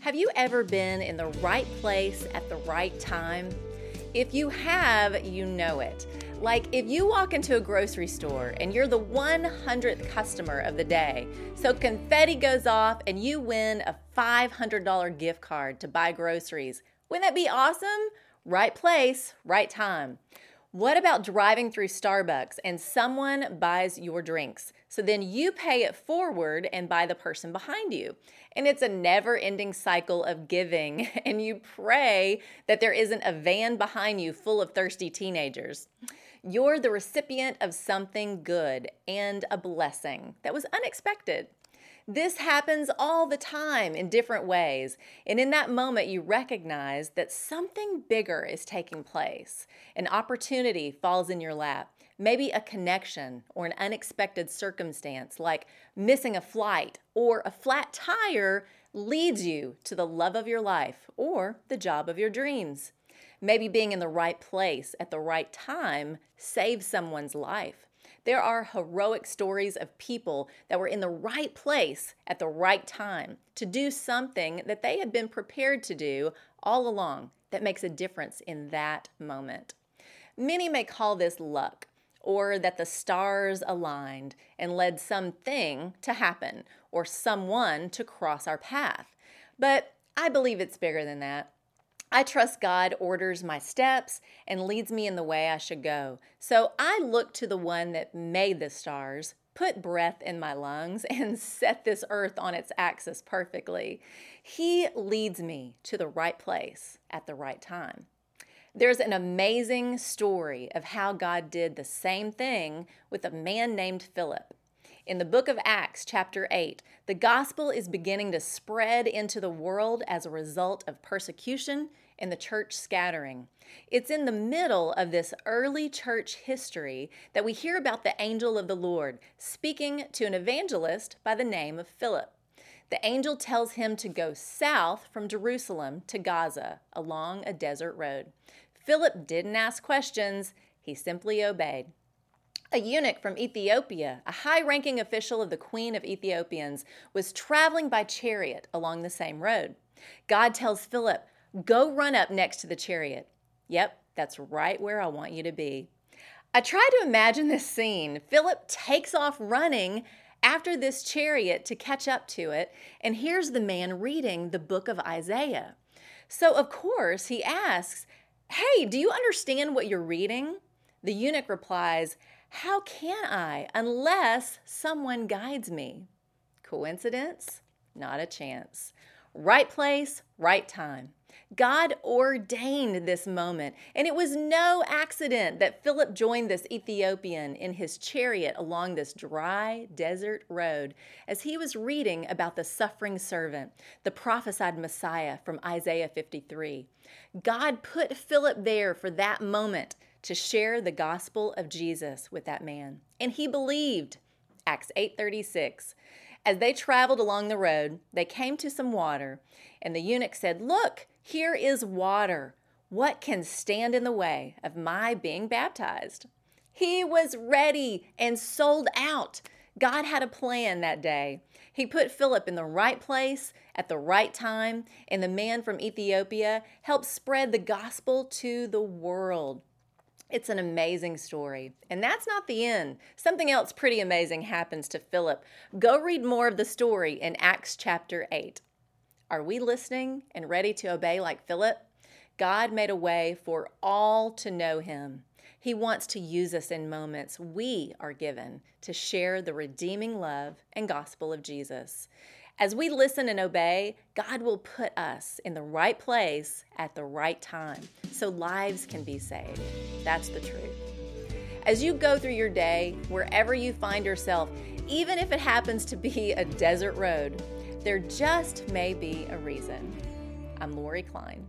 Have you ever been in the right place at the right time? If you have, you know it. Like if you walk into a grocery store and you're the 100th customer of the day, so confetti goes off and you win a $500 gift card to buy groceries. Wouldn't that be awesome? Right place, right time. What about driving through Starbucks and someone buys your drinks? So then you pay it forward and buy the person behind you. And it's a never ending cycle of giving, and you pray that there isn't a van behind you full of thirsty teenagers. You're the recipient of something good and a blessing that was unexpected. This happens all the time in different ways. And in that moment, you recognize that something bigger is taking place. An opportunity falls in your lap, maybe a connection or an unexpected circumstance like missing a flight or a flat tire leads you to the love of your life or the job of your dreams. Maybe being in the right place at the right time saves someone's life. There are heroic stories of people that were in the right place at the right time to do something that they had been prepared to do all along that makes a difference in that moment. Many may call this luck, or that the stars aligned and led something to happen or someone to cross our path. But I believe it's bigger than that. I trust God orders my steps and leads me in the way I should go. So I look to the one that made the stars, put breath in my lungs, and set this earth on its axis perfectly. He leads me to the right place at the right time. There's an amazing story of how God did the same thing with a man named Philip. In the book of Acts, chapter 8, the gospel is beginning to spread into the world as a result of persecution and the church scattering. It's in the middle of this early church history that we hear about the angel of the Lord speaking to an evangelist by the name of Philip. The angel tells him to go south from Jerusalem to Gaza along a desert road. Philip didn't ask questions, he simply obeyed. A eunuch from Ethiopia, a high ranking official of the Queen of Ethiopians, was traveling by chariot along the same road. God tells Philip, Go run up next to the chariot. Yep, that's right where I want you to be. I try to imagine this scene. Philip takes off running after this chariot to catch up to it, and here's the man reading the book of Isaiah. So, of course, he asks, Hey, do you understand what you're reading? The eunuch replies, how can I unless someone guides me? Coincidence? Not a chance. Right place, right time. God ordained this moment, and it was no accident that Philip joined this Ethiopian in his chariot along this dry desert road as he was reading about the suffering servant, the prophesied Messiah from Isaiah 53. God put Philip there for that moment to share the gospel of Jesus with that man. And he believed. Acts 8:36. As they traveled along the road, they came to some water, and the eunuch said, "Look, here is water. What can stand in the way of my being baptized?" He was ready and sold out. God had a plan that day. He put Philip in the right place at the right time, and the man from Ethiopia helped spread the gospel to the world. It's an amazing story. And that's not the end. Something else pretty amazing happens to Philip. Go read more of the story in Acts chapter 8. Are we listening and ready to obey like Philip? God made a way for all to know him. He wants to use us in moments we are given to share the redeeming love and gospel of Jesus. As we listen and obey, God will put us in the right place at the right time so lives can be saved. That's the truth. As you go through your day, wherever you find yourself, even if it happens to be a desert road, there just may be a reason. I'm Lori Klein.